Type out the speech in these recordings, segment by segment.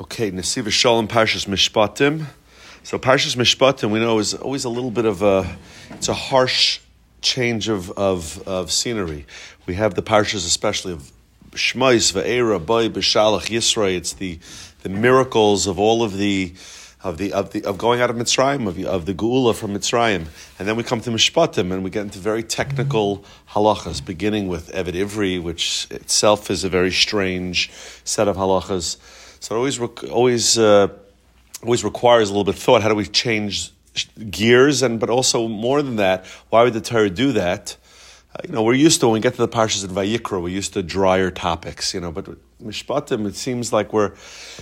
Okay, Nesiva Shalom Parshas Mishpatim. So Parshas Mishpatim, we know, is always a little bit of a, it's a harsh change of, of, of scenery. We have the Parshas especially of Shmais, Va'era, Boy, B'Shalach, Yisro. It's the, the miracles of all of the, of the of the of going out of Mitzrayim, of, of the Geula from Mitzrayim, and then we come to Mishpatim, and we get into very technical halachas, beginning with Eved Ivri, which itself is a very strange set of halachas. So it always always uh, always requires a little bit of thought. How do we change gears? And but also more than that, why would the Torah do that? Uh, you know, we're used to when we get to the parshas in Vayikra, we're used to drier topics. You know, but Mishpatim, it seems like we're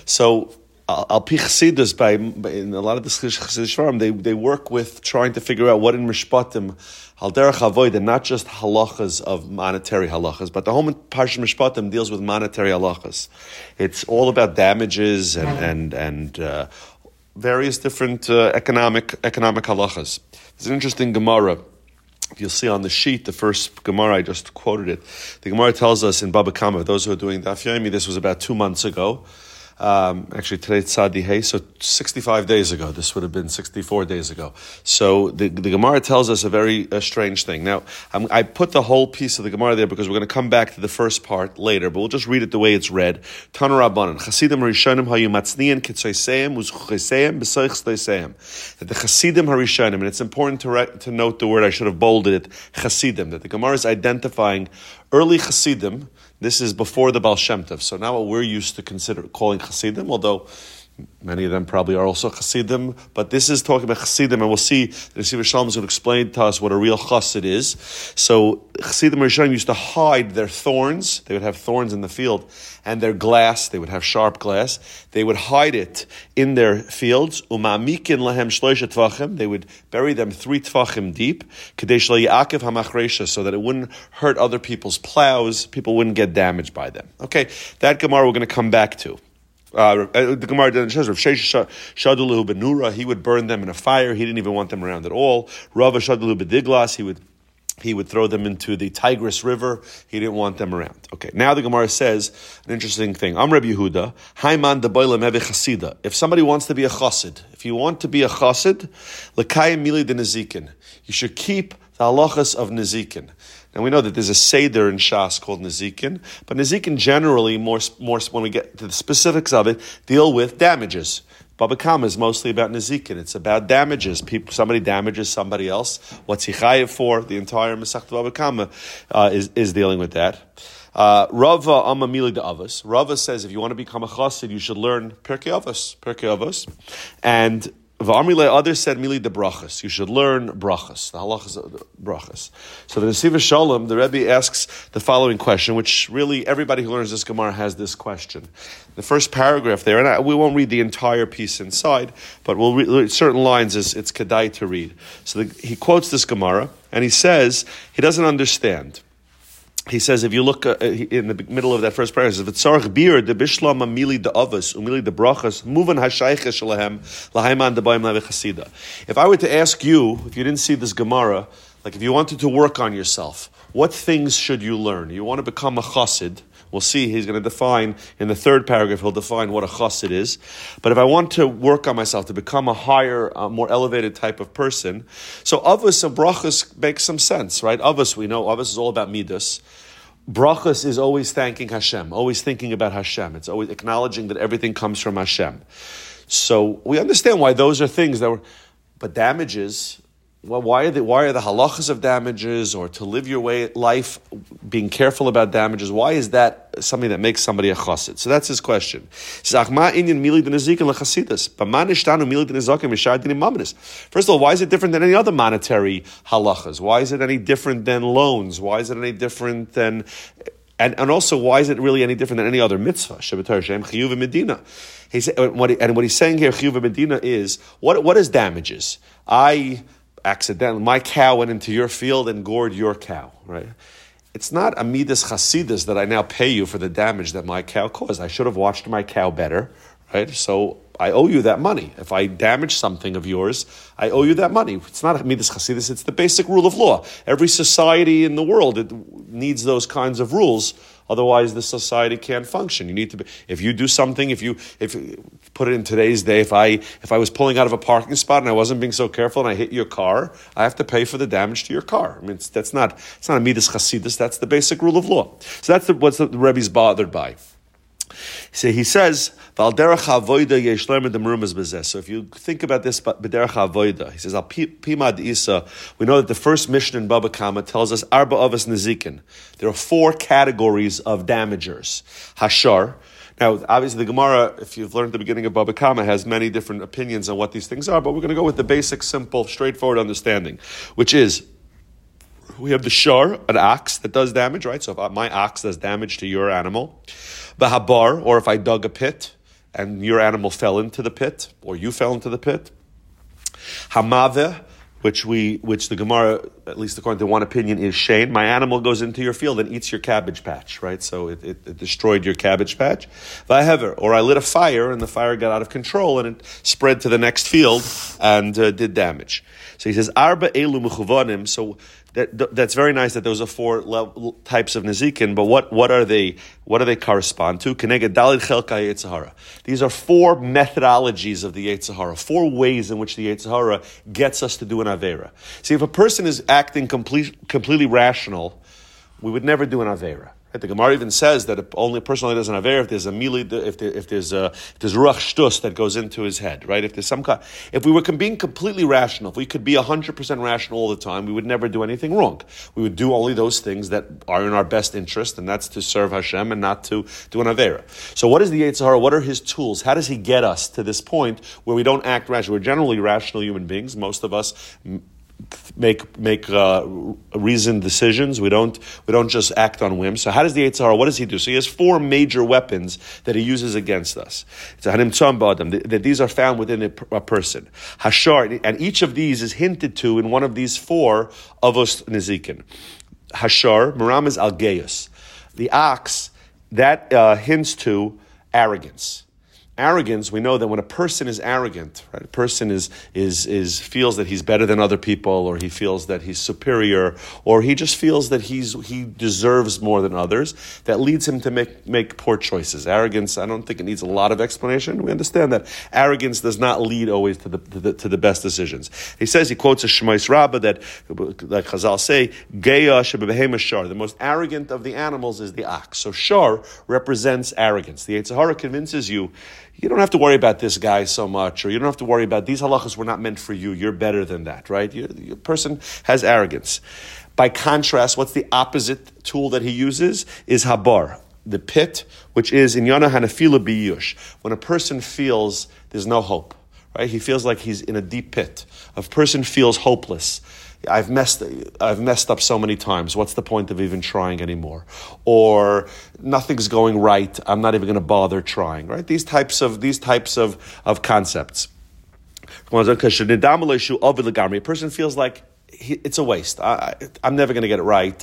so Al Pi Chassidus, by, in a lot of the Chassidish farm, they, they work with trying to figure out what in Mishpatim, Al Derech Avoid, and not just halachas of monetary halachas, but the whole Parsha Mishpatim deals with monetary halachas. It's all about damages and, and, and uh, various different uh, economic, economic halachas. There's an interesting Gemara. You'll see on the sheet, the first Gemara, I just quoted it. The Gemara tells us in Baba Kama, those who are doing Daf Yomi, this was about two months ago. Um, actually, today it's Sadi Hay, so 65 days ago. This would have been 64 days ago. So the, the Gemara tells us a very strange thing. Now, I'm, i put the whole piece of the Gemara there because we're going to come back to the first part later, but we'll just read it the way it's read. Tanu Rabbanan, Chasidim Harishanim Hayu Matzniyan Kitzoiseim Uzchuiseim. That the Chasidim Harishanim, and it's important to, re- to note the word, I should have bolded it, Chasidim, that the Gemara is identifying early Chasidim, this is before the Baal Shem Tov. So now what we're used to consider calling Hasidim, although Many of them probably are also Chassidim, but this is talking about Chassidim, and we'll see Yesiva Shalom is going to explain to us what a real Chassid is. So Chassidim Rishonim used to hide their thorns. They would have thorns in the field, and their glass. They would have sharp glass. They would hide it in their fields. Umamikin lahem shloisha. They would bury them three tvachim deep. Kadesh yaakov hamachresha, so that it wouldn't hurt other people's plows. People wouldn't get damaged by them. Okay, that Gemara we're going to come back to. Uh, uh, the Gemara says Rav Shadulu Benura, he would burn them in a fire. He didn't even want them around at all. Rav Shadulu Bediglas, he would he would throw them into the Tigris River. He didn't want them around. Okay, now the Gemara says an interesting thing. I'm Rabbi Yehuda. Haiman chasida. If somebody wants to be a chassid, if you want to be a chassid, lekayim mili de nezikin. You should keep the halachas of nezikin. And we know that there's a Seder in Shas called Nezikin, but Nezikin generally, more, more when we get to the specifics of it, deal with damages. Baba Kama is mostly about Nezikin. It's about damages. People, somebody damages somebody else. What's he chayiv for? The entire Masech Baba Kama uh, is, is dealing with that. Uh, Rava Amamili de Avos. Rava says if you want to become a chassid, you should learn Pirkei Avos. Pirkei Avos. And V'amrile others said mili de brachas. You should learn brachas, the halachas of uh, brachas. So the Nesiva Shalom, the Rebbe asks the following question, which really everybody who learns this Gemara has this question. The first paragraph there, and I, we won't read the entire piece inside, but we'll read certain lines as it's kedai to read. So the, he quotes this Gemara, and he says he doesn't understand he says, if you look uh, in the middle of that first paragraph, if it's sarach bir de bishlam amili de avos umili de brachas muvan hashaycha shalahem lahayman de chasida. If I were to ask you, if you didn't see this Gemara, like if you wanted to work on yourself, what things should you learn? You want to become a chassid. We'll see. He's going to define in the third paragraph. He'll define what a chassid is. But if I want to work on myself to become a higher, uh, more elevated type of person, so avos and brachas makes some sense, right? Avos we know avos is all about midas. Brachas is always thanking Hashem, always thinking about Hashem. It's always acknowledging that everything comes from Hashem. So we understand why those are things that were, but damages. Well, why are the why are the halachas of damages or to live your way life, being careful about damages? Why is that something that makes somebody a chassid? So that's his question. First of all, why is it different than any other monetary halachas? Why is it any different than loans? Why is it any different than and, and also, why is it really any different than any other mitzvah? Shabbatar Shem Chiyuv Medina. He and what he's saying here, Chiyuv Medina, is what what is damages? I accidentally, my cow went into your field and gored your cow, right? It's not Amidas Chasidus that I now pay you for the damage that my cow caused. I should have watched my cow better, right? So I owe you that money. If I damage something of yours, I owe you that money. It's not Amidas Chasidus, it's the basic rule of law. Every society in the world it needs those kinds of rules Otherwise, the society can't function. You need to be, if you do something, if you, if put it in today's day, if I, if I was pulling out of a parking spot and I wasn't being so careful and I hit your car, I have to pay for the damage to your car. I mean, that's not, it's not a midas chasidus, that's the basic rule of law. So that's the, the Rebbe's bothered by. So he says, so if you think about this, b'derech avoida, he says, al pimad isa, we know that the first mission in Baba Kama tells us arba avas nezikin. There are four categories of damagers. Hashar. Now, obviously, the Gemara, if you've learned the beginning of Baba Kama, has many different opinions on what these things are, but we're going to go with the basic, simple, straightforward understanding, which is we have the shar, an ox that does damage, right? So if my ox does damage to your animal, the habar, or if I dug a pit and your animal fell into the pit, or you fell into the pit, hamave, which we, which the Gemara, at least according to one opinion, is shane. My animal goes into your field and eats your cabbage patch, right? So it, it, it destroyed your cabbage patch. Vahever, or I lit a fire and the fire got out of control and it spread to the next field and uh, did damage. So he says, Arba elu mechuvanim. So that, that's very nice that those are four level, types of nezikin, but what, what are they? What do they correspond to? These are four methodologies of the Yetzer Hara, four ways in which the Yetzer Hara gets us to do an avera. See, if a person is acting complete, completely rational, we would never do an avera. Right? The Gemara even says that only a person only does an aver if there's a mili, if, there, if there's a if there's ruach shtus that goes into his head, right? If there's some kind, if we were being completely rational, if we could be hundred percent rational all the time, we would never do anything wrong. We would do only those things that are in our best interest, and that's to serve Hashem and not to do an avera. So, what is the Yetzer Hara? What are his tools? How does he get us to this point where we don't act rational? We're generally rational human beings. Most of us make make uh, reasoned decisions. We don't we don't just act on whim. So how does the Yetzer Hara? What does he do? So he has four major weapons that he uses against us. That these are found within a, person. Hashar, and each of these is hinted to in one of these four of us nizikin. Hashar, Maram is algeus. The ox that uh, hints to arrogance arrogance, we know that when a person is arrogant, right, a person is, is, is, feels that he's better than other people, or he feels that he's superior, or he just feels that he's, he deserves more than others, that leads him to make, make poor choices. Arrogance, I don't think it needs a lot of explanation. We understand that arrogance does not lead always to the, to the, to the best decisions. He says, he quotes a Shemais Rabbah that, like Chazal say, Geya Shar, the most arrogant of the animals is the ox. So Shar represents arrogance. The Yetzer Hara convinces you you don't have to worry about this guy so much, or you don't have to worry about these halachas were not meant for you. You're better than that, right? Your person has arrogance. By contrast, what's the opposite tool that he uses? Is habar, the pit, which is in Yana Hanafila biyush. When a person feels there's no hope, right? He feels like he's in a deep pit. A person feels hopeless. I've messed, I've messed up so many times. What's the point of even trying anymore? Or nothing's going right. I'm not even going to bother trying. Right? These types of these types of, of concepts. A person feels like it's a waste. I, am never going to get it right.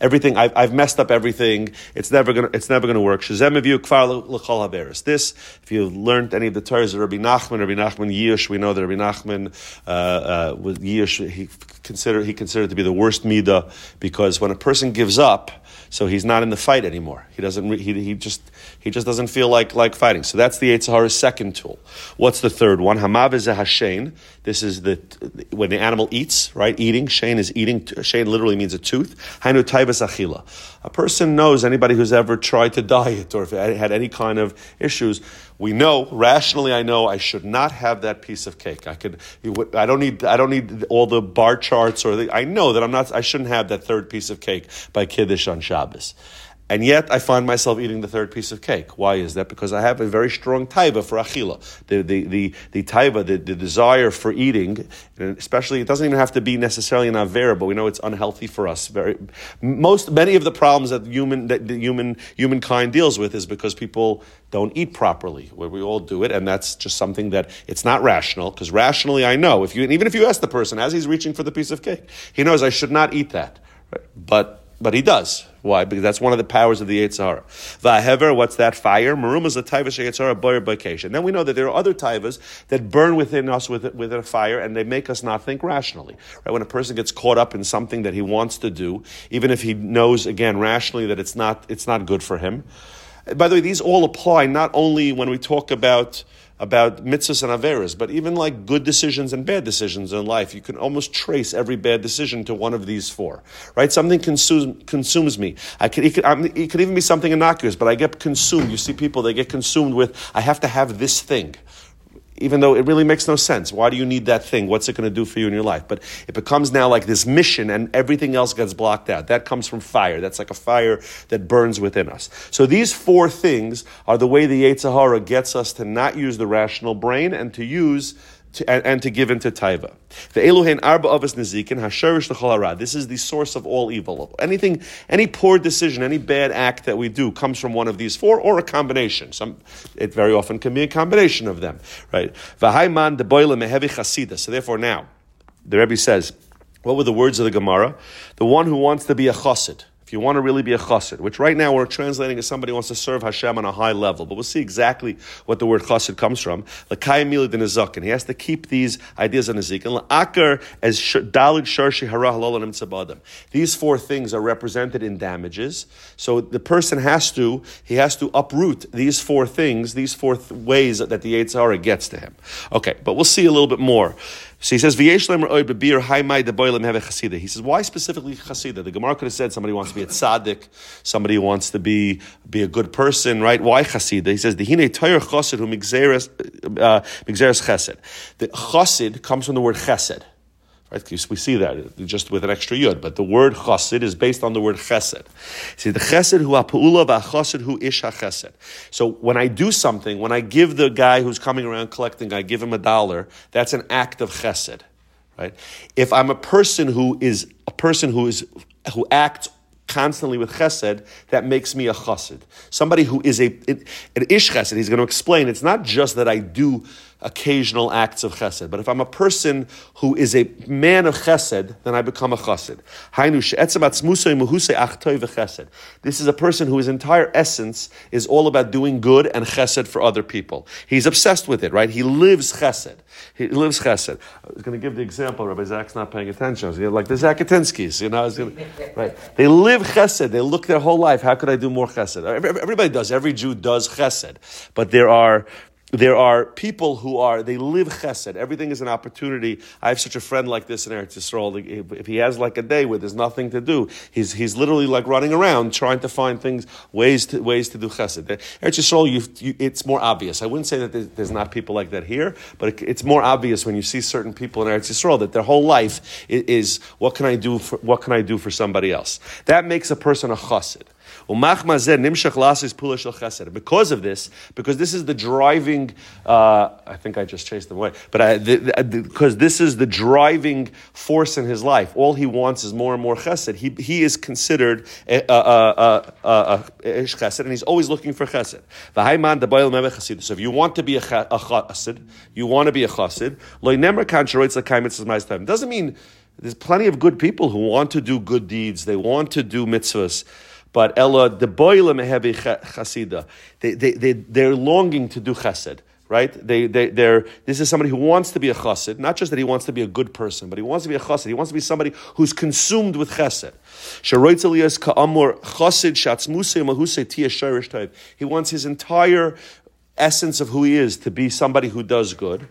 Everything I've, I've, messed up everything. It's never going to it's never going to work. This, if you learned any of the Torahs of Rabbi Nachman, Rabbi Nachman Yish, we know that Rabbi Nachman uh, uh, was Yish. He considered he considered to be the worst midah because when a person gives up, so he's not in the fight anymore. He doesn't. He, he just he just doesn't feel like like fighting. So that's the Yetzer Hara's second tool. What's the third one? Hamav is a hashain. This is the when the animal eats, right? Eating. Shane is eating. Shane literally means a tooth. Hainu taivas achila. A person knows anybody who's ever tried to diet or if had any kind of issues. We know rationally. I know I should not have that piece of cake. I could. I don't need. I don't need all the bar charts or the. I know that I'm not. I shouldn't have that third piece of cake by kiddush on Shabbos. And yet I find myself eating the third piece of cake. Why is that? Because I have a very strong taiva for achila. The, the, the, the taiva, the, the desire for eating, especially, it doesn't even have to be necessarily an avera, but we know it's unhealthy for us. Very, most, many of the problems that human, that the human, humankind deals with is because people don't eat properly, where we all do it, and that's just something that it's not rational, because rationally I know, if you, even if you ask the person as he's reaching for the piece of cake, he knows I should not eat that. Right? But but he does. Why? Because that's one of the powers of the Yetzer Hara. Vahever, what's that fire? Marum is a taiva sheyetzara boyer bocation. Then we know that there are other taivas that burn within us with, with a fire and they make us not think rationally. Right? When a person gets caught up in something that he wants to do, even if he knows again rationally that it's not it's not good for him. By the way, these all apply not only when we talk about about mitzvahs and averas, but even like good decisions and bad decisions in life, you can almost trace every bad decision to one of these four, right? Something consumes, consumes me. I could, it, could, it could even be something innocuous, but I get consumed. You see people, they get consumed with, I have to have this thing, even though it really makes no sense. Why do you need that thing? What's it going to do for you in your life? But it becomes now like this mission and everything else gets blocked out. That comes from fire. That's like a fire that burns within us. So these four things are the way the Yetzer Hara gets us to not use the rational brain and to use to, and, and, to give into taiva. The Elohein arba avos nezikin hasherish l'chol This is the source of all evil. Anything, any poor decision, any bad act that we do comes from one of these four, or a combination. Some, it very often can be a combination of them, right? V'haiman de boile mehevi chasida. So therefore, now the Rebbe says, what were the words of the Gemara? The one who wants to be a chassid. If you want to really be a chassid, which right now we're translating as somebody who wants to serve Hashem on a high level, but we'll see exactly what the word chassid comes from. and he has to keep these ideas on Nezikin. Akar as dalid sharshi harah These four things are represented in damages. So the person has to he has to uproot these four things, these four th- ways that the Yetzer Hara gets to him. Okay, but we'll see a little bit more. So he says. He says, why specifically chasida? The Gemara could have said somebody wants to be a tzaddik, somebody wants to be, be a good person, right? Why chasida? He says, "The Dehine toyer chasid who migzeres uh, chesed. The chasid comes from the word chesed. Right? We see that just with an extra yud, but the word chassid is based on the word chesed. See, the chesed hu ha'pu'ula v'achassid hu ish ha'chesed. So when I do something, when I give the guy who's coming around collecting, I give him a dollar, that's an act of chesed. Right? If I'm a person who is a person who is who acts constantly with chesed, that makes me a chassid. Somebody who is a, an ish chesed, he's going to explain, it's not just that I do occasional acts of chesed. But if I'm a person who is a man of chesed, then I become a chesed. This is a person whose entire essence is all about doing good and chesed for other people. He's obsessed with it, right? He lives chesed. He lives chesed. I was going to give the example. Rabbi Zach's not paying attention. Like the Zakutinskis, you know. Gonna, right? They live chesed. They look their whole life. How could I do more chesed? Everybody does. Every Jew does chesed. But there are there are people who are they live chesed. Everything is an opportunity. I have such a friend like this in Eretz Yisrael. If he has like a day where there's nothing to do, he's he's literally like running around trying to find things, ways to ways to do chesed. Eretz Yisrael, you, you, it's more obvious. I wouldn't say that there's, there's not people like that here, but it, it's more obvious when you see certain people in Eretz Yisrael that their whole life is, is what can I do for what can I do for somebody else. That makes a person a chassid. Because of this, because this is the driving, uh, I think I just chased them away, but because this is the driving force in his life. All he wants is more and more chesed. He, he is considered a, a, a chesed, and he's always looking for chesed. So if you want to be a, chesed, you want to be a chesed, doesn't mean there's plenty of good people who want to do good deeds. They want to do mitzvahs. But Ella, the boile mehebi chasida. They, they, they, they're longing to do chesed right? They, they, they're, this is somebody who wants to be a chassid, not just that he wants to be a good person, but he wants to be a chassid. He wants to be somebody who's consumed with chesed. He wants his entire essence of who he is to be somebody who does good,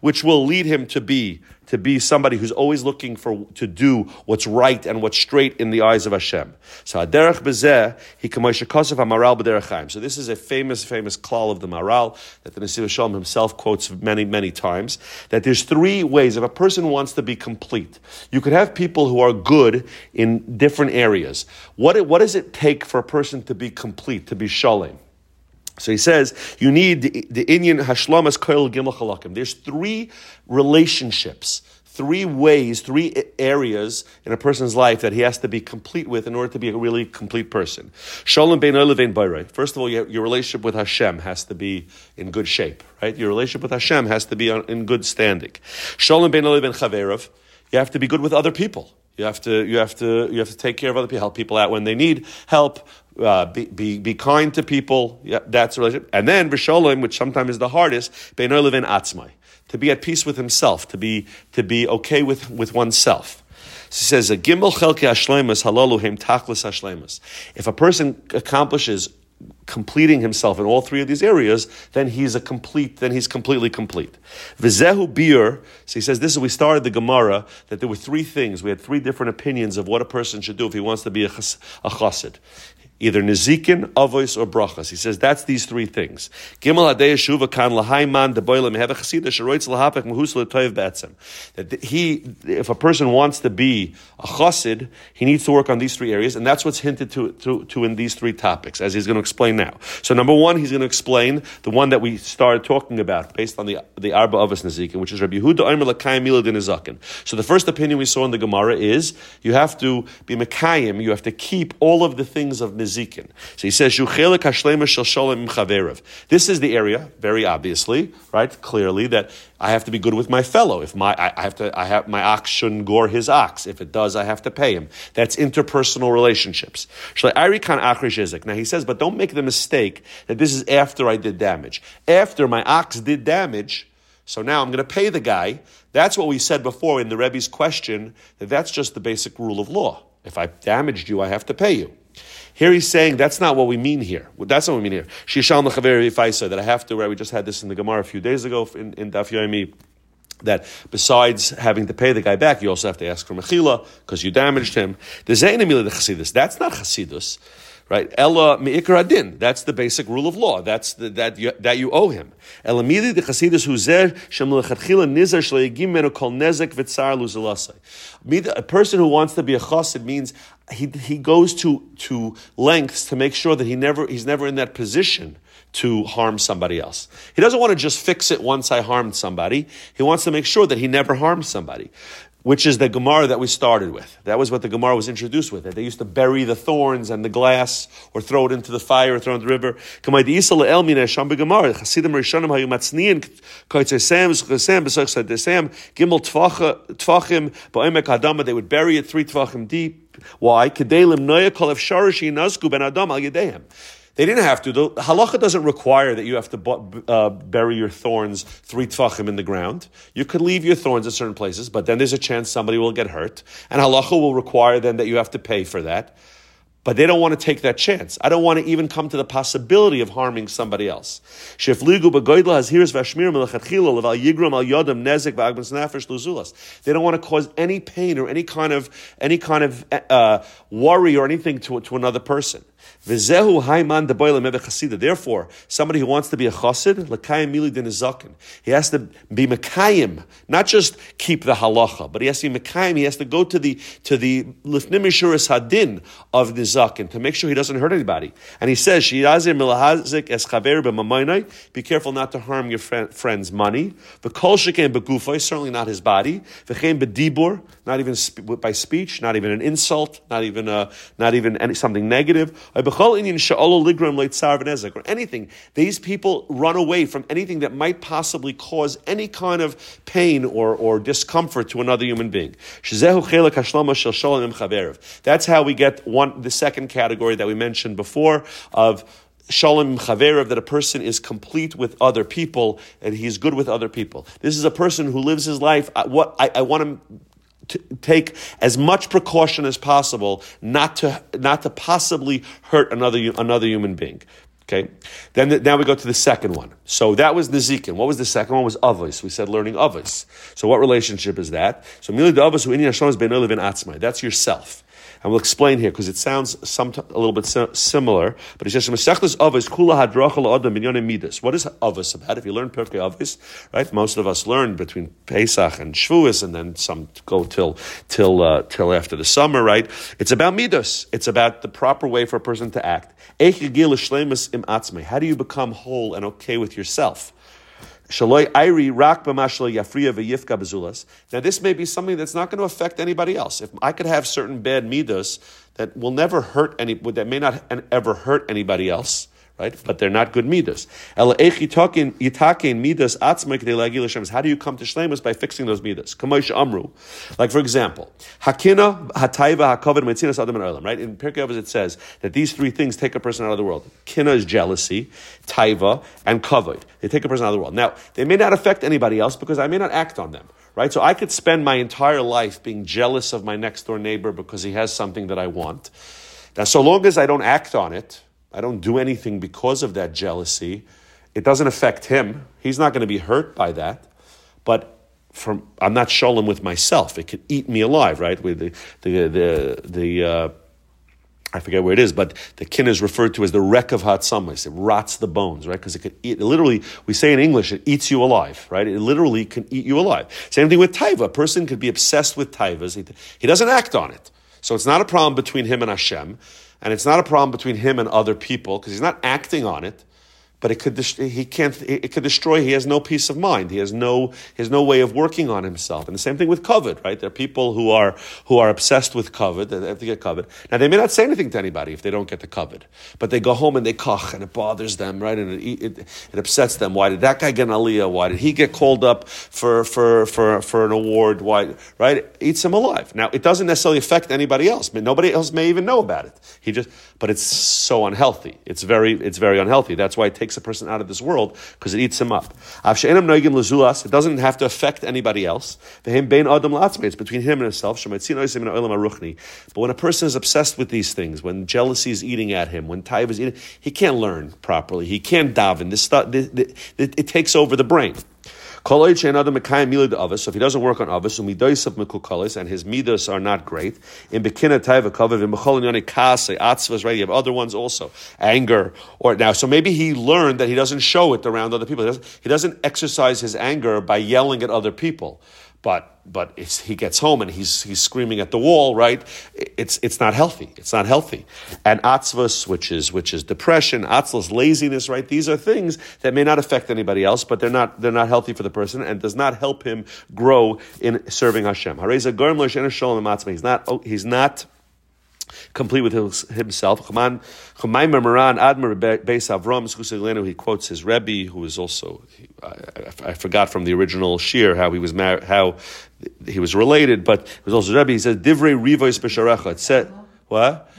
which will lead him to be to be somebody who's always looking for to do what's right and what's straight in the eyes of Hashem. So Aderech Bezeh, he Kamoisha Maharal B'derech So this is a famous, famous klal of the Maharal that the Nesiv Shalom himself quotes many, many times. That there's three ways if a person wants to be complete. You could have people who are good in different areas. What, what does it take for a person to be complete, to be shalom? So he says you need the, Indian Hashlamas Koil Gimel Chalakim. There's three relationships, three ways, three areas in a person's life that he has to be complete with in order to be a really complete person. Shalom bein Olevein Bayrei. First of all, your, relationship with Hashem has to be in good shape, right? Your relationship with Hashem has to be in good standing. Shalom bein Olevein Chaverov you have to be good with other people. You have to, you have to, you have to take care of other people, help people out when they need help, uh, be, be, be kind to people. Yeah, that's a relationship. And then Visholim, which sometimes is the hardest, Beino Atzmai, to be at peace with himself, to be, to be okay with, with oneself. He says, a gimel chelke halalu hem tachlis ashlemas. If a person accomplishes completing himself in all three of these areas, then he's a complete, then he's completely complete. Vizehu bir, so he says this is we started the Gemara, that there were three things. We had three different opinions of what a person should do if he wants to be a, chas, a chassid either nizikin, avos, or brachas. He says that's these three things. Gimel kan sheroitz lahapek letoiv. That he, if a person wants to be a chassid, he needs to work on these three areas, and that's what's hinted to, to, to in these three topics, as he's going to explain now. So number one, he's going to explain the one that we started talking about based on the the arba avos nizikin, which is Rabbi Yehuda Omer lakayim dinizakin. So the first opinion we saw in the Gemara is you have to be mekayim, you have to keep all of the things of nizikin So he says, This is the area, very obviously, right, clearly, that I have to be good with my fellow. If my I have to I have my ox shouldn't gore his ox. If it does, I have to pay him. That's interpersonal relationships. Now he says, but don't make the mistake that this is after I did damage. After my ox did damage, so now I'm going to pay the guy. That's what we said before in the Rebbe's question, that that's just the basic rule of law. If I damaged you, I have to pay you. Here he's saying that's not what we mean here. That's not what we mean here. Shishal Mechaver that I have to, right? We just had this in the Gemara a few days ago in, in Daf Yomi that besides having to pay the guy back, you also have to ask for mechila because you damaged him. The Zainamila the Chasidus. That's not Chasidus right? Ella meikar adin. That's the basic rule of law. That's the, that you, that you owe him. Ella mili de chasidus huzer shem lechatchila nizar shleigim menu kol nezek v'tzar luzelasai. A person who wants to be a chassid means he, he goes to, to lengths to make sure that he never, he's never in that position to harm somebody else. He doesn't want to just fix it once I harmed somebody. He wants to make sure that he never harms somebody which is the Gemara that we started with. That was what the Gemara was introduced with. That they used to bury the thorns and the glass, or throw it into the fire, or throw it into the river. They would bury it three tvachim deep. Why? They didn't have to. The halacha doesn't require that you have to uh, bury your thorns three tvachim in the ground. You could leave your thorns at certain places, but then there's a chance somebody will get hurt, and halacha will require then that you have to pay for that. But they don't want to take that chance. I don't want to even come to the possibility of harming somebody else. They don't want to cause any pain or any kind of any kind of uh, worry or anything to, to another person. Therefore, somebody who wants to be a chassid, l'kayim mili din He has to be mekayim, not just keep the halacha, but he has to be mekayim. He has to go to the to the lifnim hadin of the zaken to make sure he doesn't hurt anybody. And he says, shiyazir milahazik es chaver b'mamoinai. Be careful not to harm your friend, friend's money. V'kol shekem begufay, Certainly not his body. Not even by speech, not even an insult, not even a, not even any, something negative or anything. These people run away from anything that might possibly cause any kind of pain or, or discomfort to another human being. That's how we get one the second category that we mentioned before of shalom chaverev, that a person is complete with other people and he's good with other people. This is a person who lives his life. What I, I want to take as much precaution as possible not to not to possibly hurt another another human being. Okay, then the, now we go to the second one. So that was Nezikin. What was the second one? Was Avos. We said learning Avos. So what relationship is that? So Mili Avos who in Hashem is Ben Atzmai. That's yourself. And we'll explain here because it sounds some, a little bit similar. But he says, "Mesechles Avos adam minyanim midas." What is Avos about? If you learn Pirkei Avos, right? Most of us learn between Pesach and Shavuos, and then some go till till uh, till after the summer, right? It's about midas. It's about the proper way for a person to act. How do you become whole and okay with yourself? Shaloi Airi Rak Yafriya V'Yifka Bezulas. Now, this may be something that's not going to affect anybody else. If I could have certain bad midas that will never hurt any, that may not ever hurt anybody else, right? But they're not good midas. How do you come to shlemus by fixing those midas? amru. Like for example, hakina, hataiva, hakavod, metzinas adam and right? In Pirkei Avos it says that these three things take a person out of the world. Kina is jealousy, taiva, and kavod. They take a person out of the world. Now, they may not affect anybody else because I may not act on them right? So I could spend my entire life being jealous of my next door neighbor because he has something that I want. Now, so long as I don't act on it, I don't do anything because of that jealousy, it doesn't affect him. He's not going to be hurt by that. But from I'm not shalom with myself. It could eat me alive, right? With the the the, the uh, I forget where it is, but the kin is referred to as the wreck of hatzamas. It rots the bones, right? Because it could eat, literally, we say in English, it eats you alive, right? It literally can eat you alive. Same thing with taiva. A person could be obsessed with taivas. He, he doesn't act on it. So it's not a problem between him and Hashem. And it's not a problem between him and other people because he's not acting on it but it could he can't it could destroy. He has no peace of mind. He has no he has no way of working on himself. And the same thing with kavod, right? There are people who are who are obsessed with kavod. They have to get kavod. Now they may not say anything to anybody if they don't get the kavod, but they go home and they koch and it bothers them, right? And it, it, it upsets them. Why did that guy get an aliyah? Why did he get called up for for for for an award? Why right? It eats him alive. Now it doesn't necessarily affect anybody else. I mean, nobody else may even know about it. He just but it's so unhealthy. It's very it's very unhealthy. That's why it takes takes a person out of this world because it eats him up. It doesn't have to affect anybody else. It's between him and himself. But when a person is obsessed with these things, when jealousy is eating at him, when taiva is eating, he can't learn properly. He can't daven. This it, it, it takes over the brain. So if he doesn't work on avos, and his midas are not great, in bekina taiva kavav, in atzvas, right? You have other ones also, anger, or now. So maybe he learned that he doesn't show it around other people. He doesn't, he doesn't exercise his anger by yelling at other people but but he gets home and he's he's screaming at the wall, right? It's it's not healthy. It's not healthy. And atzvus, which is which is depression, atzlas, laziness, right? These are things that may not affect anybody else, but they're not they're not healthy for the person and does not help him grow in serving Hashem. He's not oh, he's not complete with himself. He quotes his Rebbe, who is also I, I, forgot from the original shir how he was married, how he was related, but it was also Rebbe. He says Divrei Rivois B'Sharecha. It said what?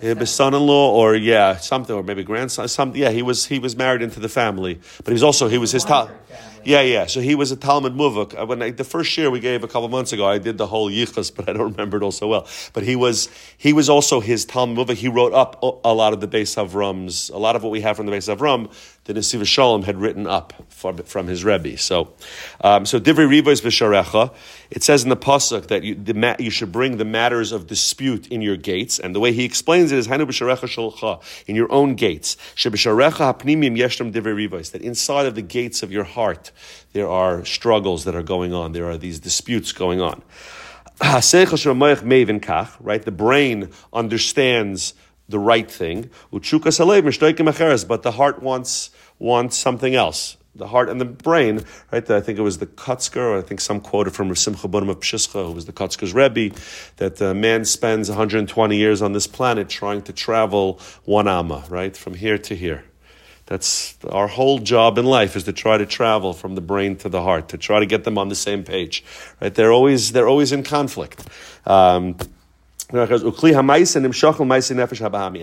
his son-in-law, or yeah, something, or maybe grandson. Some, yeah, he was he was married into the family, but he was also he was his tal. Yeah, yeah. So he was a Talmud Muvuk. Uh, when I, the first year we gave a couple months ago, I did the whole Yichus, but I don't remember it all so well. But he was he was also his Talmud Muvuk. He wrote up a lot of the Beis Avrams, a lot of what we have from the Beis Avram, the Nesiv Shalom had written up from, from his Rebbe. So, um, so Divrei Rivos V'Sharecha. It says in the pasuk that you, the, you should bring the matters of dispute in your gates, and the way he explains it is Hanu B'Sharecha Shalcha in your own gates. Sheb'Sharecha Hapnimim Yeshtam Divrei Rivos. That inside of the gates of your heart there are struggles that are going on. There are these disputes going on. Right, the brain understands the right thing. But the heart wants wants something else. The heart and the brain, right? I think it was the Kotzker, or I think some quoted from Simcha Bunim of Pshischa, who was the Kotzker's Rebbe, that a man spends 120 years on this planet trying to travel one amma, right? From here to here. That's our whole job in life is to try to travel from the brain to the heart, to try to get them on the same page. Right? They're always they're always in conflict. Um, and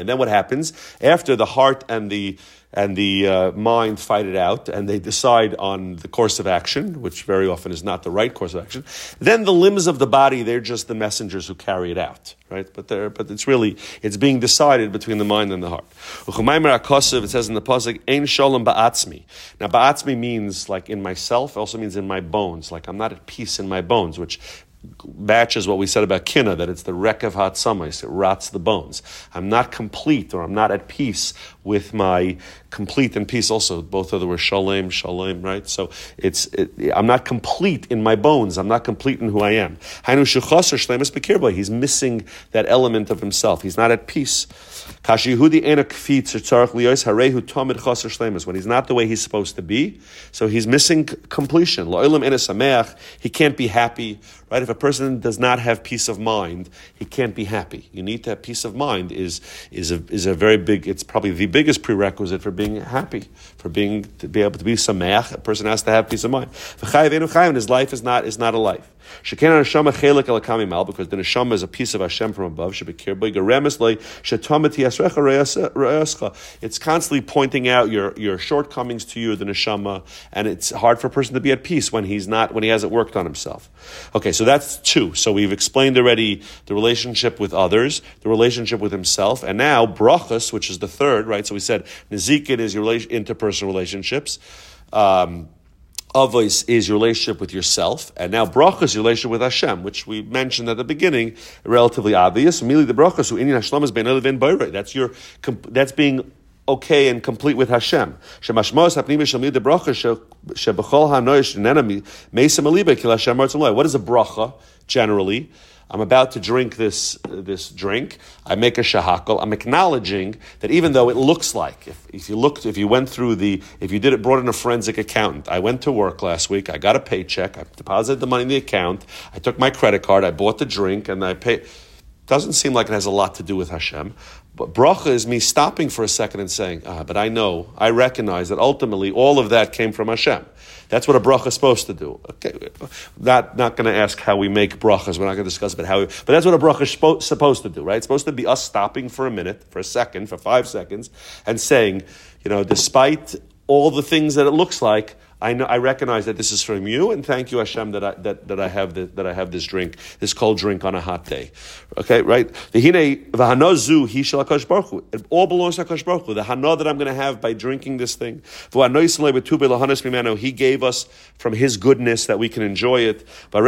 then what happens after the heart and the and the uh, mind fight it out, and they decide on the course of action, which very often is not the right course of action. Then the limbs of the body, they're just the messengers who carry it out, right? But they but it's really it's being decided between the mind and the heart. It says in the pasuk, "Ein shalom ba'atzmi." Now, ba'atzmi means like in myself. Also means in my bones. Like I'm not at peace in my bones, which matches what we said about kina, that it's the wreck of hot hatzamis, it rots the bones. I'm not complete or I'm not at peace with my complete and peace also. Both of them were shalem, shalem, right? So it's it, I'm not complete in my bones. I'm not complete in who I am. He's missing that element of himself. He's not at peace. When he's not the way he's supposed to be, so he's missing completion. He can't be happy, right? If a person does not have peace of mind, he can't be happy. You need to have peace of mind is, is, a, is a very big, it's probably the biggest prerequisite for being happy, for being, to be able to be sameach. A person has to have peace of mind. His life is not, is not a life. Shekin neshama chelik elakami mal because the neshama is a piece of Hashem from above. Shebekir by geremes loy shetomati yasrecha It's constantly pointing out your your shortcomings to you, the neshama, and it's hard for a person to be at peace when he's not when he hasn't worked on himself. Okay, so that's two. So we've explained already the relationship with others, the relationship with himself, and now brachas, which is the third, right? So we said nizikin is your interpersonal relationships. Um, Avos is your relationship with yourself, and now bracha is your relationship with Hashem, which we mentioned at the beginning, relatively obvious. Immediately, the bracha so inyan Hashem is ben That's your that's being okay and complete with Hashem. Shemashmos hapnim shalmid the bracha shebechol hanoish nenami meisem alibe kil Hashem What is a bracha generally? I'm about to drink this, this drink. I make a shahakal. I'm acknowledging that even though it looks like, if, if you looked, if you went through the, if you did it, brought in a forensic accountant. I went to work last week. I got a paycheck. I deposited the money in the account. I took my credit card. I bought the drink and I paid. Doesn't seem like it has a lot to do with Hashem. But bracha is me stopping for a second and saying, ah, but I know, I recognize that ultimately all of that came from Hashem. That's what a bracha is supposed to do. Okay, not not going to ask how we make brachas. We're not going to discuss about how. We, but that's what a bracha is supposed to do, right? It's supposed to be us stopping for a minute, for a second, for five seconds, and saying, you know, despite all the things that it looks like, I know I recognize that this is from you, and thank you, Hashem, that I that, that I have the, that I have this drink, this cold drink on a hot day. Okay, right? The hine v'hanozu he shall baruch Hu. It all belongs to Hakadosh Baruch Hu. The hana that I'm going to have by drinking this thing. He gave us from His goodness that we can enjoy it. And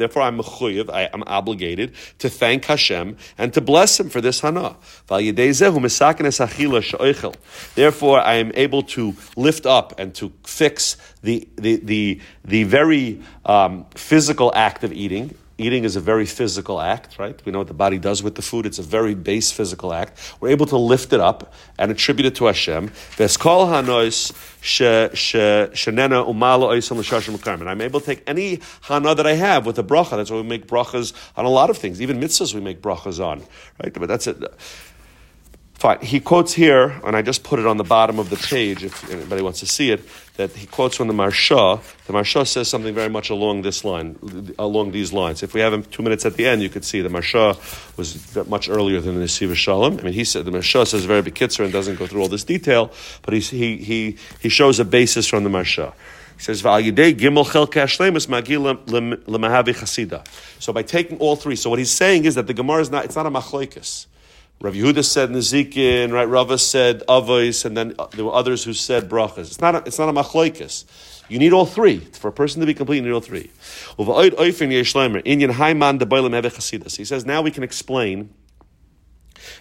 therefore, I'm mechuyev. I am obligated to thank Hashem and to bless Him for this hana. Therefore, I am able to lift up and to fix the, the, the, the very um, physical act of eating. Eating is a very physical act, right? We know what the body does with the food. It's a very base physical act. We're able to lift it up and attribute it to Hashem. I'm able to take any hana that I have with a bracha. That's why we make brachas on a lot of things. Even mitzvahs we make brachas on, right? But that's it. Fine. He quotes here, and I just put it on the bottom of the page if anybody wants to see it, that he quotes from the Maharsha. The Maharsha says something very much along this line, along these lines. If we have two minutes at the end, you could see the Maharsha was much earlier than the Nesiva Shalom. I mean, he said the Maharsha says very big kitzer and doesn't go through all this detail, but he, he, he, he shows a basis from the Maharsha. He says. So by taking all three, so what he's saying is that the Gemara is not, it's not a machlekes. Rav Yehuda said Nezikin, right? Rava said Avos, and then uh, there were others who said brachas. It's not a, it's not a machloikis. You need all three. For a person to be complete, you need all three. He says, now we can explain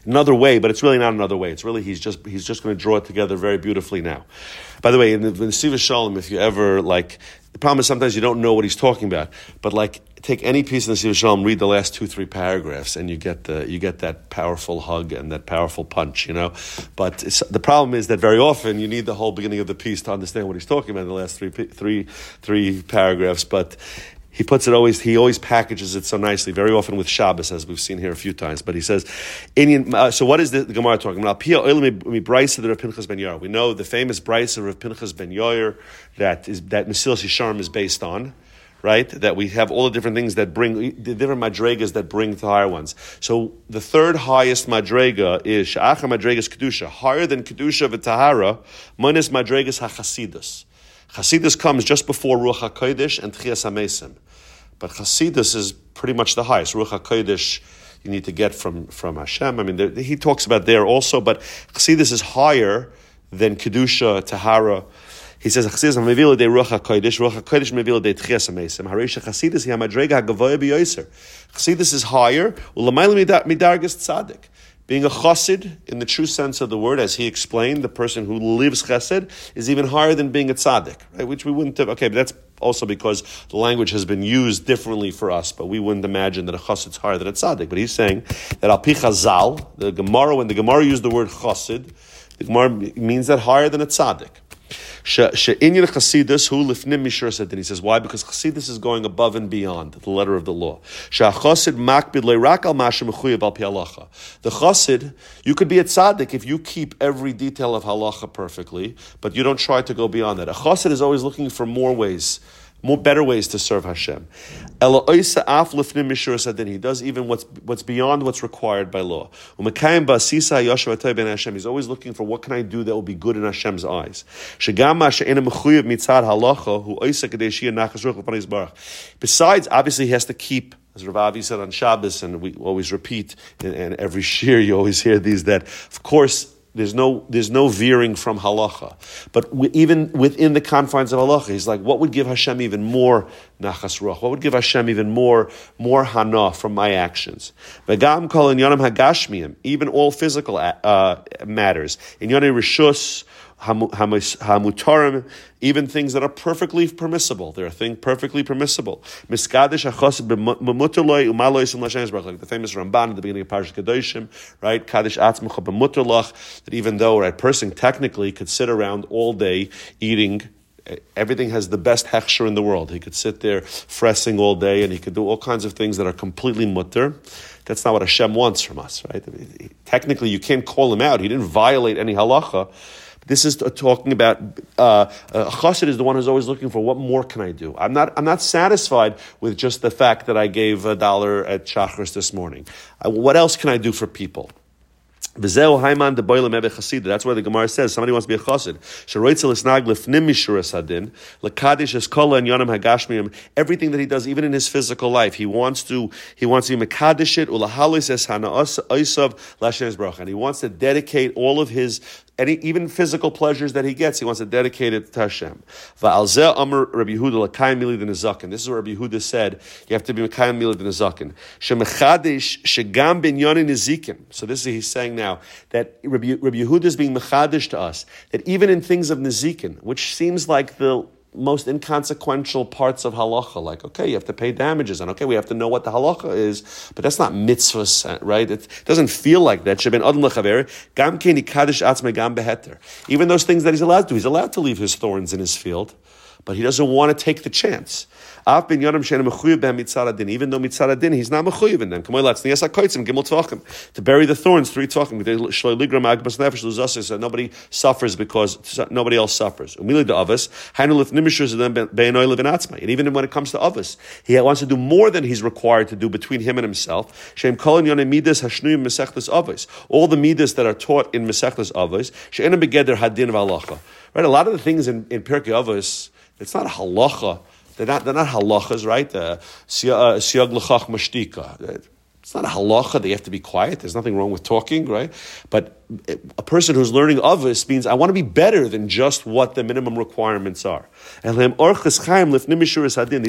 another way, but it's really not another way. It's really, he's just, he's just going to draw it together very beautifully now. By the way, in the, in the Siva Shalom, if you ever, like, the problem is sometimes you don't know what he's talking about, but like, take any piece of the Siva Shalom, read the last two, three paragraphs, and you get the you get that powerful hug and that powerful punch, you know. But the problem is that very often you need the whole beginning of the piece to understand what he's talking about in the last three three three paragraphs. But he puts it always he always packages it so nicely very often with Shabbos as we've seen here a few times but he says Indian uh, so what is the, the Gemara talking about we know the famous brisa of Pinchas ben Yair that is that Mesilas Yesharim is based on right? That we have all the different things that bring, the different madregas that bring the higher ones. So the third highest madrega is Sha'acha madregas Kedusha, higher than Kedusha v'Tahara, minus madregas HaChasidus. Chasidus comes just before Ruach HaKodesh and Tchias HaMesim. But Chasidus is pretty much the highest. Ruach HaKodesh you need to get from, from Hashem. I mean, there, he talks about there also, but Chasidus is higher than Kedusha, Tahara, he says, "Chassidus mevila de ruach hakodesh, ruach hakodesh mevila de tchias amesim. Harisha chassidus hi hamadrega hagavoya biyoser. Chassidus is higher. Ulamayla midargas tzaddik." Being a chassid, in the true sense of the word, as he explained, the person who lives chesed is even higher than being a tzaddik, right? Which we wouldn't have. Okay, but that's also because the language has been used differently for us, but we wouldn't imagine that a chassid is higher than a tzaddik. But he's saying that al pi chazal, the Gemara, when the Gemara used the word chassid, the Gemara means that higher than a tzaddik. She'inyan chasidus hu lifnim mishur sadin. He says why? Because chasidus is going above and beyond the letter of the law. She'achosid makbid leirak al mashem mechuyev al halacha. The chosid, you could be a tzaddik if you keep every detail of halacha perfectly, but you don't try to go beyond that. A chosid is always looking for more ways more better ways to serve Hashem. He does even what's what's beyond what's required by law. He's always looking for what can I do that will be good in Hashem's eyes. Besides, obviously, he has to keep as Ravavi said on Shabbos, and we always repeat, and, every year you always hear these, that of course there's no, there's no veering from halacha. But even within the confines of halacha, he's like, what would give Hashem even more nachas ruach? What would give Hashem even more, more hana from my actions? V'gam kol in yonam hagashmiyim, even all physical uh, matters. In yonam rishus, hamutarim, even things that are perfectly permissible. They're a thing perfectly permissible. Um like the famous Ramban at the beginning of Parashat Kedoshim, right? Kaddish atzmucha b'mutalach, that even though a person technically could sit around all day eating everything has the best hechsher in the world. He could sit there fressing all day and he could do all kinds of things that are completely mutter. That's not what Hashem wants from us, right? Technically, you can't call him out. He didn't violate any halacha. This is talking about uh, uh, chassid is the one who's always looking for what more can I do. I'm not I'm not satisfied with just the fact that I gave a dollar at Shacharis this morning. Uh, what else can I do for people? That's why the Gemara says somebody wants to be a chassid. Everything that he does, even in his physical life, he wants to he wants to be mekadesh it and he wants to dedicate all of his any even physical pleasures that he gets, he wants to dedicate it to Hashem. This is what Rabbi Yehuda said. You have to be Mekayim Milid Nezakin. Shemechadish shegam binyanin nizikin. So this is he's saying now that Rabbi, Rabbi Yehuda is being mechadish to us that even in things of nizikin, which seems like the most inconsequential parts of halacha, like okay, you have to pay damages, and okay, we have to know what the halacha is, but that's not mitzvahs, uh, right? It doesn't feel like that. Even those things that he's allowed to, do, he's allowed to leave his thorns in his field, but he doesn't want to take the chance. Af bin yonam shena mechuyev ben mitzad Even though mitzad adin, he's not mechuyev in them. Kamoy latz niyas hakoitzim gimel tvachim. To bury the thorns, three tvachim. Shloi ligram agbas nefesh luzasis. So nobody suffers because nobody else suffers. Umili de avos. Hainu lif nimishus then be'enoi liv atzmai. And even when it comes to avos, he wants to do more than he's required to do between him and himself. Shem kolin yonem midas hashnuyim mesechtas avos. All the midas that are taught in mesechtas avos. She'enam begeder hadin v'alacha. Right? A lot of the things in, in Pirkei Avos, it's not halacha they're not, they're not halachas, right? Uh, Siyag l'chach mashtika. It's not a halacha. They have to be quiet. There's nothing wrong with talking, right? But a person who's learning of this means I want to be better than just what the minimum requirements are. These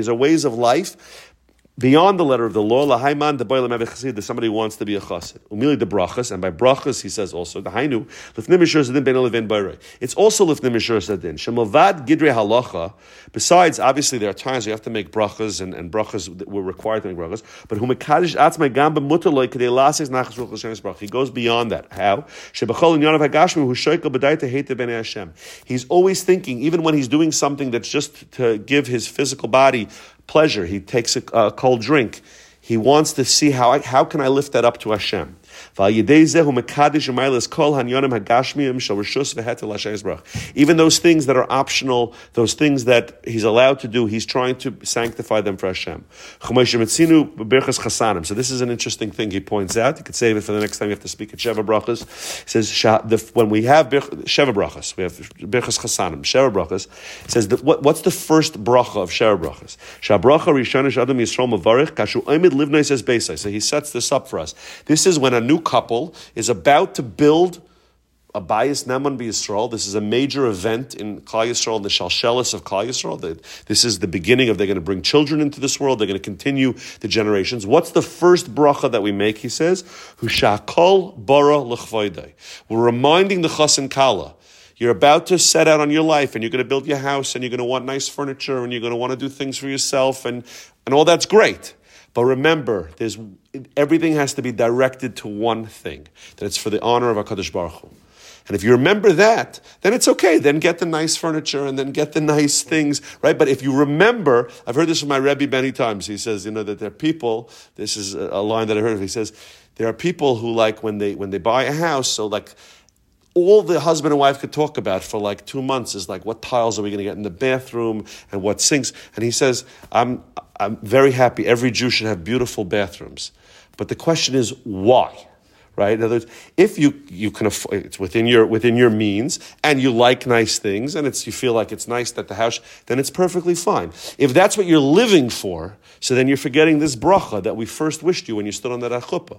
are ways of life beyond the letter of the law, lahayman the boilam that somebody wants to be a chassid. Umili the brachas, and by brachas he says also the hainu lifnim mishur sadin ben olivin. It's also lifnim mishur sadin shemavad gidre halacha. Besides, obviously there are times you have to make brachas and, and brachas we're required to make brachas. But hu mekadish atzmai gamba mutaloi kadei lasis nachas ruch l'shemis brach. He goes beyond that. How shebachol in yanav hagashmi hu shoykel b'dayta hate ben Hashem. He's always thinking, even when he's doing something that's just to give his physical body pleasure. He takes a, a cold drink. He wants to see how, I, how can I lift that up to Hashem. Even those things that are optional, those things that he's allowed to do, he's trying to sanctify them for Hashem. So this is an interesting thing he points out. You could save it for the next time you have to speak at Sheva Brachas. He says, when we have Sheva Brachas, we have Birchas Chasanim, Sheva Brachas, says, that what, what's the first bracha of Sheva Brachas? So he sets this up for us. This is when a new couple is about to build a bias Naman Yisrael. This is a major event in Klal Yisrael, the Shalshelis of Klal Yisrael. This is the beginning of they're going to bring children into this world. They're going to continue the generations. What's the first bracha that we make? He says, Hushakol bara l'chvoidei. We're reminding the Chas and Kala. You're about to set out on your life and you're going to build your house and you're going to want nice furniture and you're going to want to do things for yourself and, and all that's great. But remember, there's everything has to be directed to one thing that it's for the honor of Hakadosh Baruch Hu. And if you remember that, then it's okay. Then get the nice furniture and then get the nice things, right? But if you remember, I've heard this from my Rebbe many times. He says, you know, that there are people, this is a line that I heard of, he says, there are people who like when they when they buy a house, so like all the husband and wife could talk about for like two months is like what tiles are we going to get in the bathroom and what sinks. And he says, I'm I'm very happy. Every Jew should have beautiful bathrooms. But the question is why? Right? In other words, if you, you can afford, it's within your, within your means and you like nice things and it's, you feel like it's nice that the house, then it's perfectly fine. If that's what you're living for, so then you're forgetting this bracha that we first wished you when you stood on that achuppah.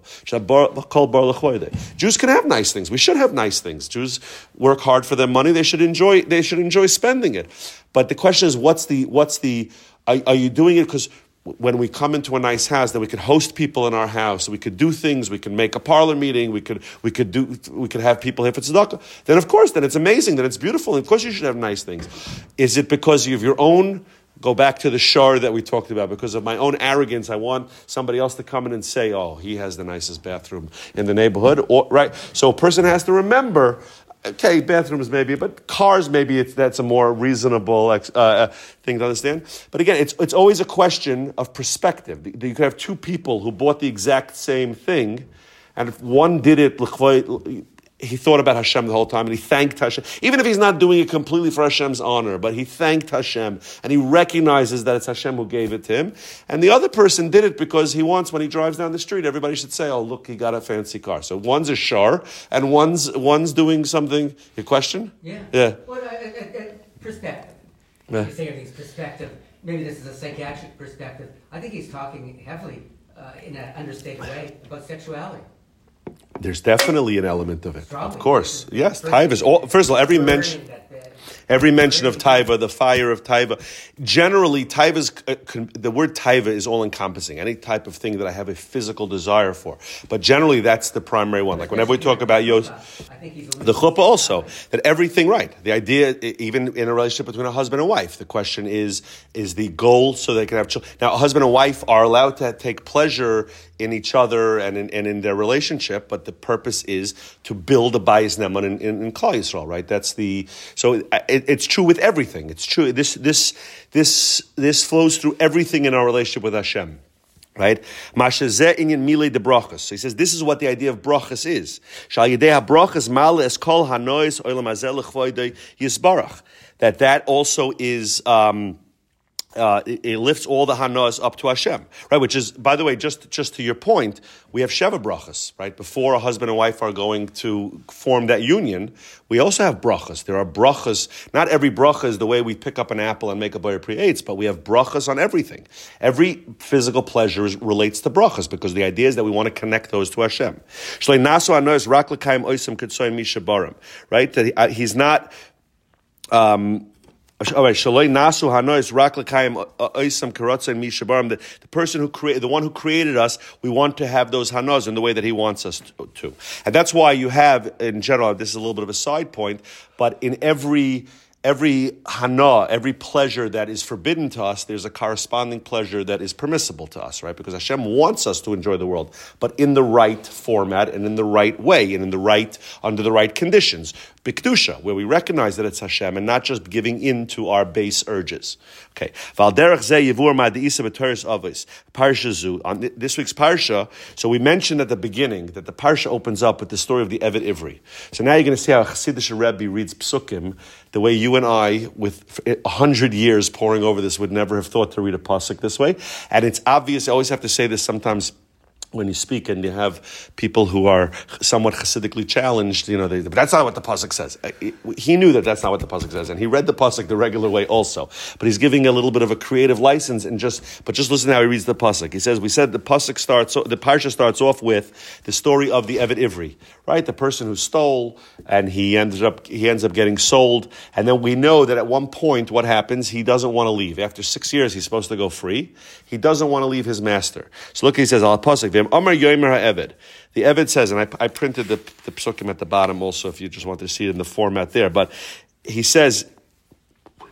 Jews can have nice things. We should have nice things. Jews work hard for their money. They should enjoy, they should enjoy spending it. But the question is, what's the, what's the, are, are you doing it because when we come into a nice house, that we could host people in our house, we could do things, we could make a parlor meeting, we could we could do we could have people here for tzedakah. Then of course, then it's amazing, then it's beautiful, and of course you should have nice things. Is it because of your own? Go back to the shar that we talked about. Because of my own arrogance, I want somebody else to come in and say, "Oh, he has the nicest bathroom in the neighborhood." Or, right? So a person has to remember okay, bathrooms maybe, but cars maybe it's, that's a more reasonable uh, uh, thing to understand. But again, it's, it's always a question of perspective. You could have two people who bought the exact same thing, and if one did it he thought about Hashem the whole time and he thanked Hashem. Even if he's not doing it completely for Hashem's honor, but he thanked Hashem and he recognizes that it's Hashem who gave it to him. And the other person did it because he wants, when he drives down the street, everybody should say, oh, look, he got a fancy car. So one's a shar and one's, one's doing something. Your question? Yeah. Yeah. Well, uh, uh, uh, perspective. Yeah. You're saying everything's perspective. Maybe this is a psychiatric perspective. I think he's talking heavily uh, in an understated way about sexuality. There's definitely an element of it. Of course. Yes, taiva is all, first of all, every mention every mention of taiva, the fire of taiva. Generally, taiva's uh, the word taiva is all encompassing. Any type of thing that I have a physical desire for. But generally, that's the primary one. Like whenever we talk about yos, the chuppah also that everything right. The idea, even in a relationship between a husband and wife, the question is: is the goal so they can have children? Now, a husband and wife are allowed to take pleasure in each other and in, and in their relationship, but the purpose is to build a bias neman in, in, in Klal Yisrael, right? That's the so it, it's true with everything. It's true. This this this this flows through everything in our relationship with Hashem. Right? inyan mile de brachas. So he says this is what the idea of brachas is. Shal yedei brachas mal es kol hanois olam azel yisbarach. That that also is. Um, uh, it, it, lifts all the hanas up to Hashem, right? Which is, by the way, just just to your point, we have sheva brachas, right? Before a husband and wife are going to form that union, we also have brachas. There are brachas. Not every bracha is the way we pick up an apple and make a boyer pre but we have brachas on everything. Every physical pleasure is, relates to brachas because the idea is that we want to connect those to Hashem. Right? That he, uh, he's not. Um, the, the person who created, the one who created us, we want to have those hanos in the way that he wants us to. And that's why you have, in general, this is a little bit of a side point, but in every every hana, every pleasure that is forbidden to us, there's a corresponding pleasure that is permissible to us, right? Because Hashem wants us to enjoy the world, but in the right format and in the right way and in the right, under the right conditions. Bikdusha, where we recognize that it's Hashem and not just giving in to our base urges. Okay. On this week's Parsha, so we mentioned at the beginning that the Parsha opens up with the story of the Eved Ivri. So now you're going to see how Chassidish Rebbe reads Psukim the way you and I, with a hundred years poring over this, would never have thought to read a pasuk this way. And it's obvious. I always have to say this sometimes when you speak and you have people who are somewhat Hasidically challenged, you know, they, but that's not what the pasuk says. He knew that that's not what the pasuk says, and he read the pasuk the regular way also. But he's giving a little bit of a creative license, and just but just listen to how he reads the pasuk. He says, "We said the pasuk starts, the parsha starts off with the story of the Eved Ivri, right? The person who stole, and he ended up he ends up getting sold, and then we know that at one point what happens? He doesn't want to leave. After six years, he's supposed to go free. He doesn't want to leave his master. So look, he says, "Al pasuk." Amar Yomer HaEved. The Eved says, and I, I printed the, the psukim at the bottom also if you just want to see it in the format there, but he says,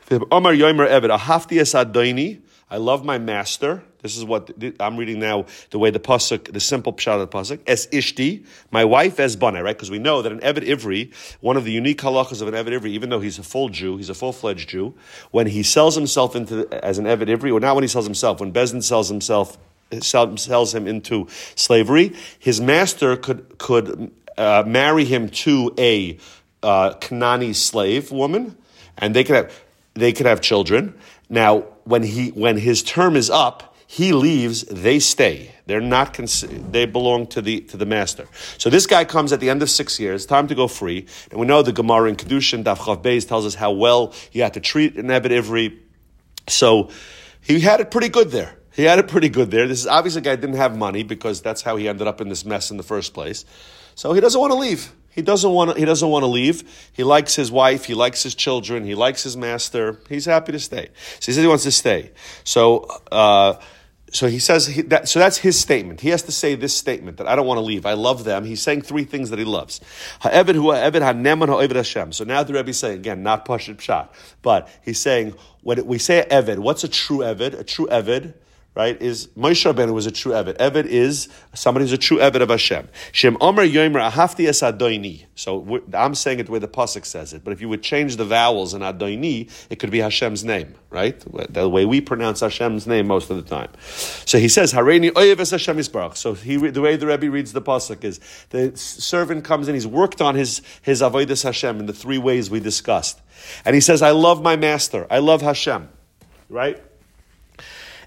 Amar Yomer Eved, Ahafti es Adoini, I love my master. This is what I'm reading now. The way the pasuk, the simple pshat of the pasuk, es ishti, my wife as bana, right? Because we know that an Eved Ivri, one of the unique halachas of an Eved Ivri, even though he's a full Jew, he's a full fledged Jew, when he sells himself into as an Eved Ivri, or not when he sells himself, when Beis Din sells himself sells him into slavery, his master could could uh, marry him to a uh, Kanani slave woman, and they could have they could have children. Now, when he when his term is up, he leaves. They stay. They're not. Cons- they belong to the to the master. So this guy comes at the end of six years. Time to go free. And we know the Gemara in Kedushin Daf Chav Beis tells us how well you had to treat an Ebed Ivri. So he had it pretty good there. He had it pretty good there. This is obviously a guy didn't have money because that's how he ended up in this mess in the first place. So he doesn't want to leave. He doesn't want to, he doesn't want to leave. He likes his wife. He likes his children. He likes his master. He's happy to stay. So he says he wants to stay. So, uh, so he says he, that, so that's his statement. He has to say this statement that I don't want to leave. I love them. He's saying three things that he loves. So now the Rebbe is saying again, not pashut pshat, but he's saying when we say eved, what's a true eved? A true eved right, is Moshe Rabbeinu was a true Eved. Eved is somebody who's a true Eved of Hashem. Shem Omer Yomer Ahafti Es Adoini. So I'm saying it the way the Pasuk says it, but if you would change the vowels in Adoini, it could be Hashem's name, right? The way we pronounce Hashem's name most of the time. So he says, Hareini Oyev Es Hashem Yisbarach. So he, the way the Rebbe reads the Pasuk is, the servant comes in, he's worked on his, his Avodah Hashem in the three ways we discussed. And he says, I love my master. I love Hashem. Right?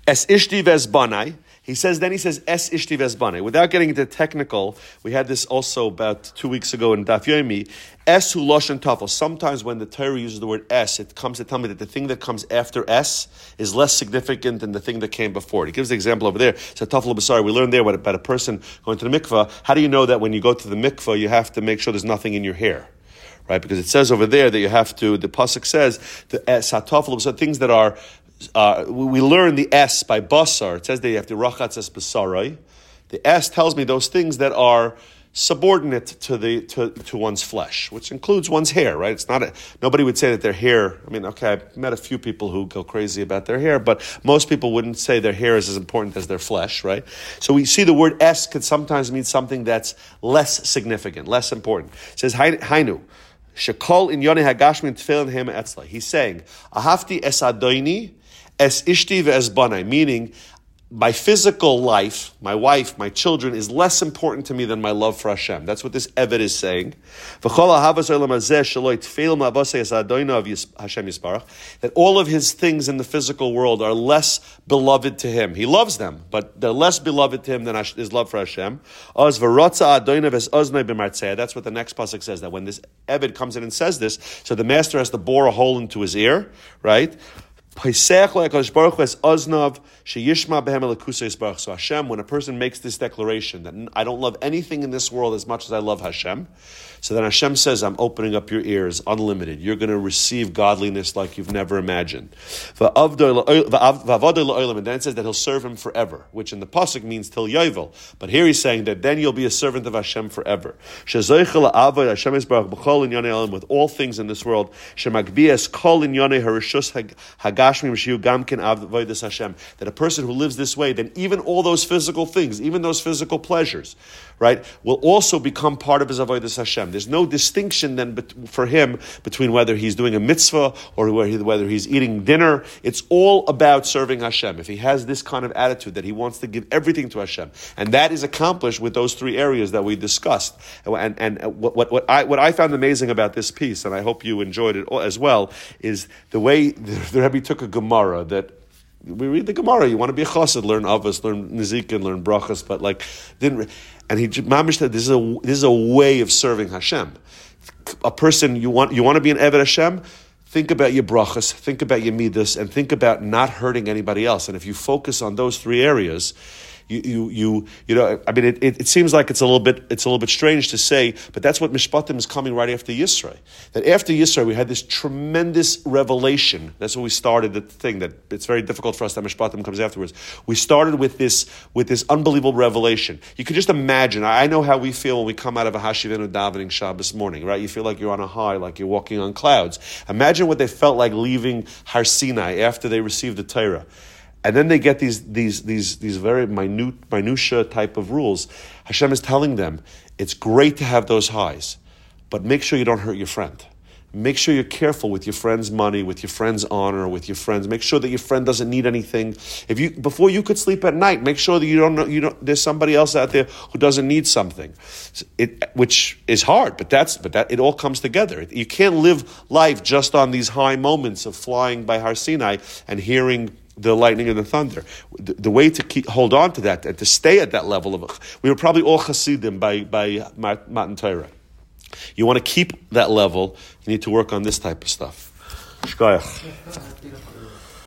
Es ishti vesbanai. He says, then he says, Es ishti vesbanai. Without getting into technical, we had this also about two weeks ago in Daf Yomi. Es hu loshen tafel. Sometimes when the Torah uses the word es, it comes to tell me that the thing that comes after es is less significant than the thing that came before it. He gives the example over there. So tafel b'sari. We learned there about a person going to the mikvah. How do you know that when you go to the mikvah, you have to make sure there's nothing in your hair? right? Because it says over there that you have to. The pasuk says the satafel so things that are uh, we learn the S by basar. It says that you have to rachatz es basarai. The S tells me those things that are subordinate to the to, to one's flesh, which includes one's hair. Right? It's not a, nobody would say that their hair. I mean, okay, I've met a few people who go crazy about their hair, but most people wouldn't say their hair is as important as their flesh. Right? So we see the word S could sometimes mean something that's less significant, less important. It says hainu. Shekol in Yoni Hagashmin Tefillin Hema Etzla. He's saying, Ahafti es Adoini es ishti ve'es banai, meaning my physical life, my wife, my children, is less important to me than my love for Hashem. That's what this Eved is saying. That all of his things in the physical world are less beloved to him. He loves them, but they're less beloved to him than his love for Hashem. That's what the next pasuk says. That when this Eved comes in and says this, so the master has to bore a hole into his ear, right? So Hashem, when a person makes this declaration that I don't love anything in this world as much as I love Hashem, so then Hashem says, I'm opening up your ears, unlimited. You're going to receive godliness like you've never imagined. And then it says that he'll serve him forever, which in the Pasuk means till Yovel. But here he's saying that then you'll be a servant of Hashem forever. With all things in this world, that a person who lives this way, then even all those physical things, even those physical pleasures, right, will also become part of his avodas Hashem. There's no distinction then for him between whether he's doing a mitzvah or whether he's eating dinner. It's all about serving Hashem. If he has this kind of attitude that he wants to give everything to Hashem, and that is accomplished with those three areas that we discussed. And, and what, what, what, I, what I found amazing about this piece, and I hope you enjoyed it as well, is the way the, the Rebbe took a Gemara that we read the Gemara. You want to be a chassid, learn avos, learn nizikin, learn brachas, but like didn't. And he mamish said this is a this is a way of serving Hashem. A person you want you want to be an eved Hashem. Think about your brachas, think about your midas, and think about not hurting anybody else. And if you focus on those three areas, you, you, you, you know, I mean, it, it, it, seems like it's a little bit, it's a little bit strange to say, but that's what Mishpatim is coming right after Yisro. That after Yisro, we had this tremendous revelation. That's what we started the thing that it's very difficult for us that Mishpatim comes afterwards. We started with this, with this unbelievable revelation. You can just imagine. I know how we feel when we come out of a Hashivenu davening Shabbos morning, right? You feel like you're on a high, like you're walking on clouds. Imagine what they felt like leaving Har Sinai after they received the Torah and then they get these these these these very minute minutia type of rules. Hashem is telling them it's great to have those highs, but make sure you don't hurt your friend. Make sure you're careful with your friend's money, with your friend's honor, with your friends. Make sure that your friend doesn't need anything. If you before you could sleep at night, make sure that you don't know you know there's somebody else out there who doesn't need something. It, which is hard, but that's but that it all comes together. You can't live life just on these high moments of flying by Har Sinai and hearing the lightning and the thunder. The, the, way to keep, hold on to that and to stay at that level of we were probably all chassidim by by Matan Torah. You want to keep that level, you need to work on this type of stuff. Shkoyach.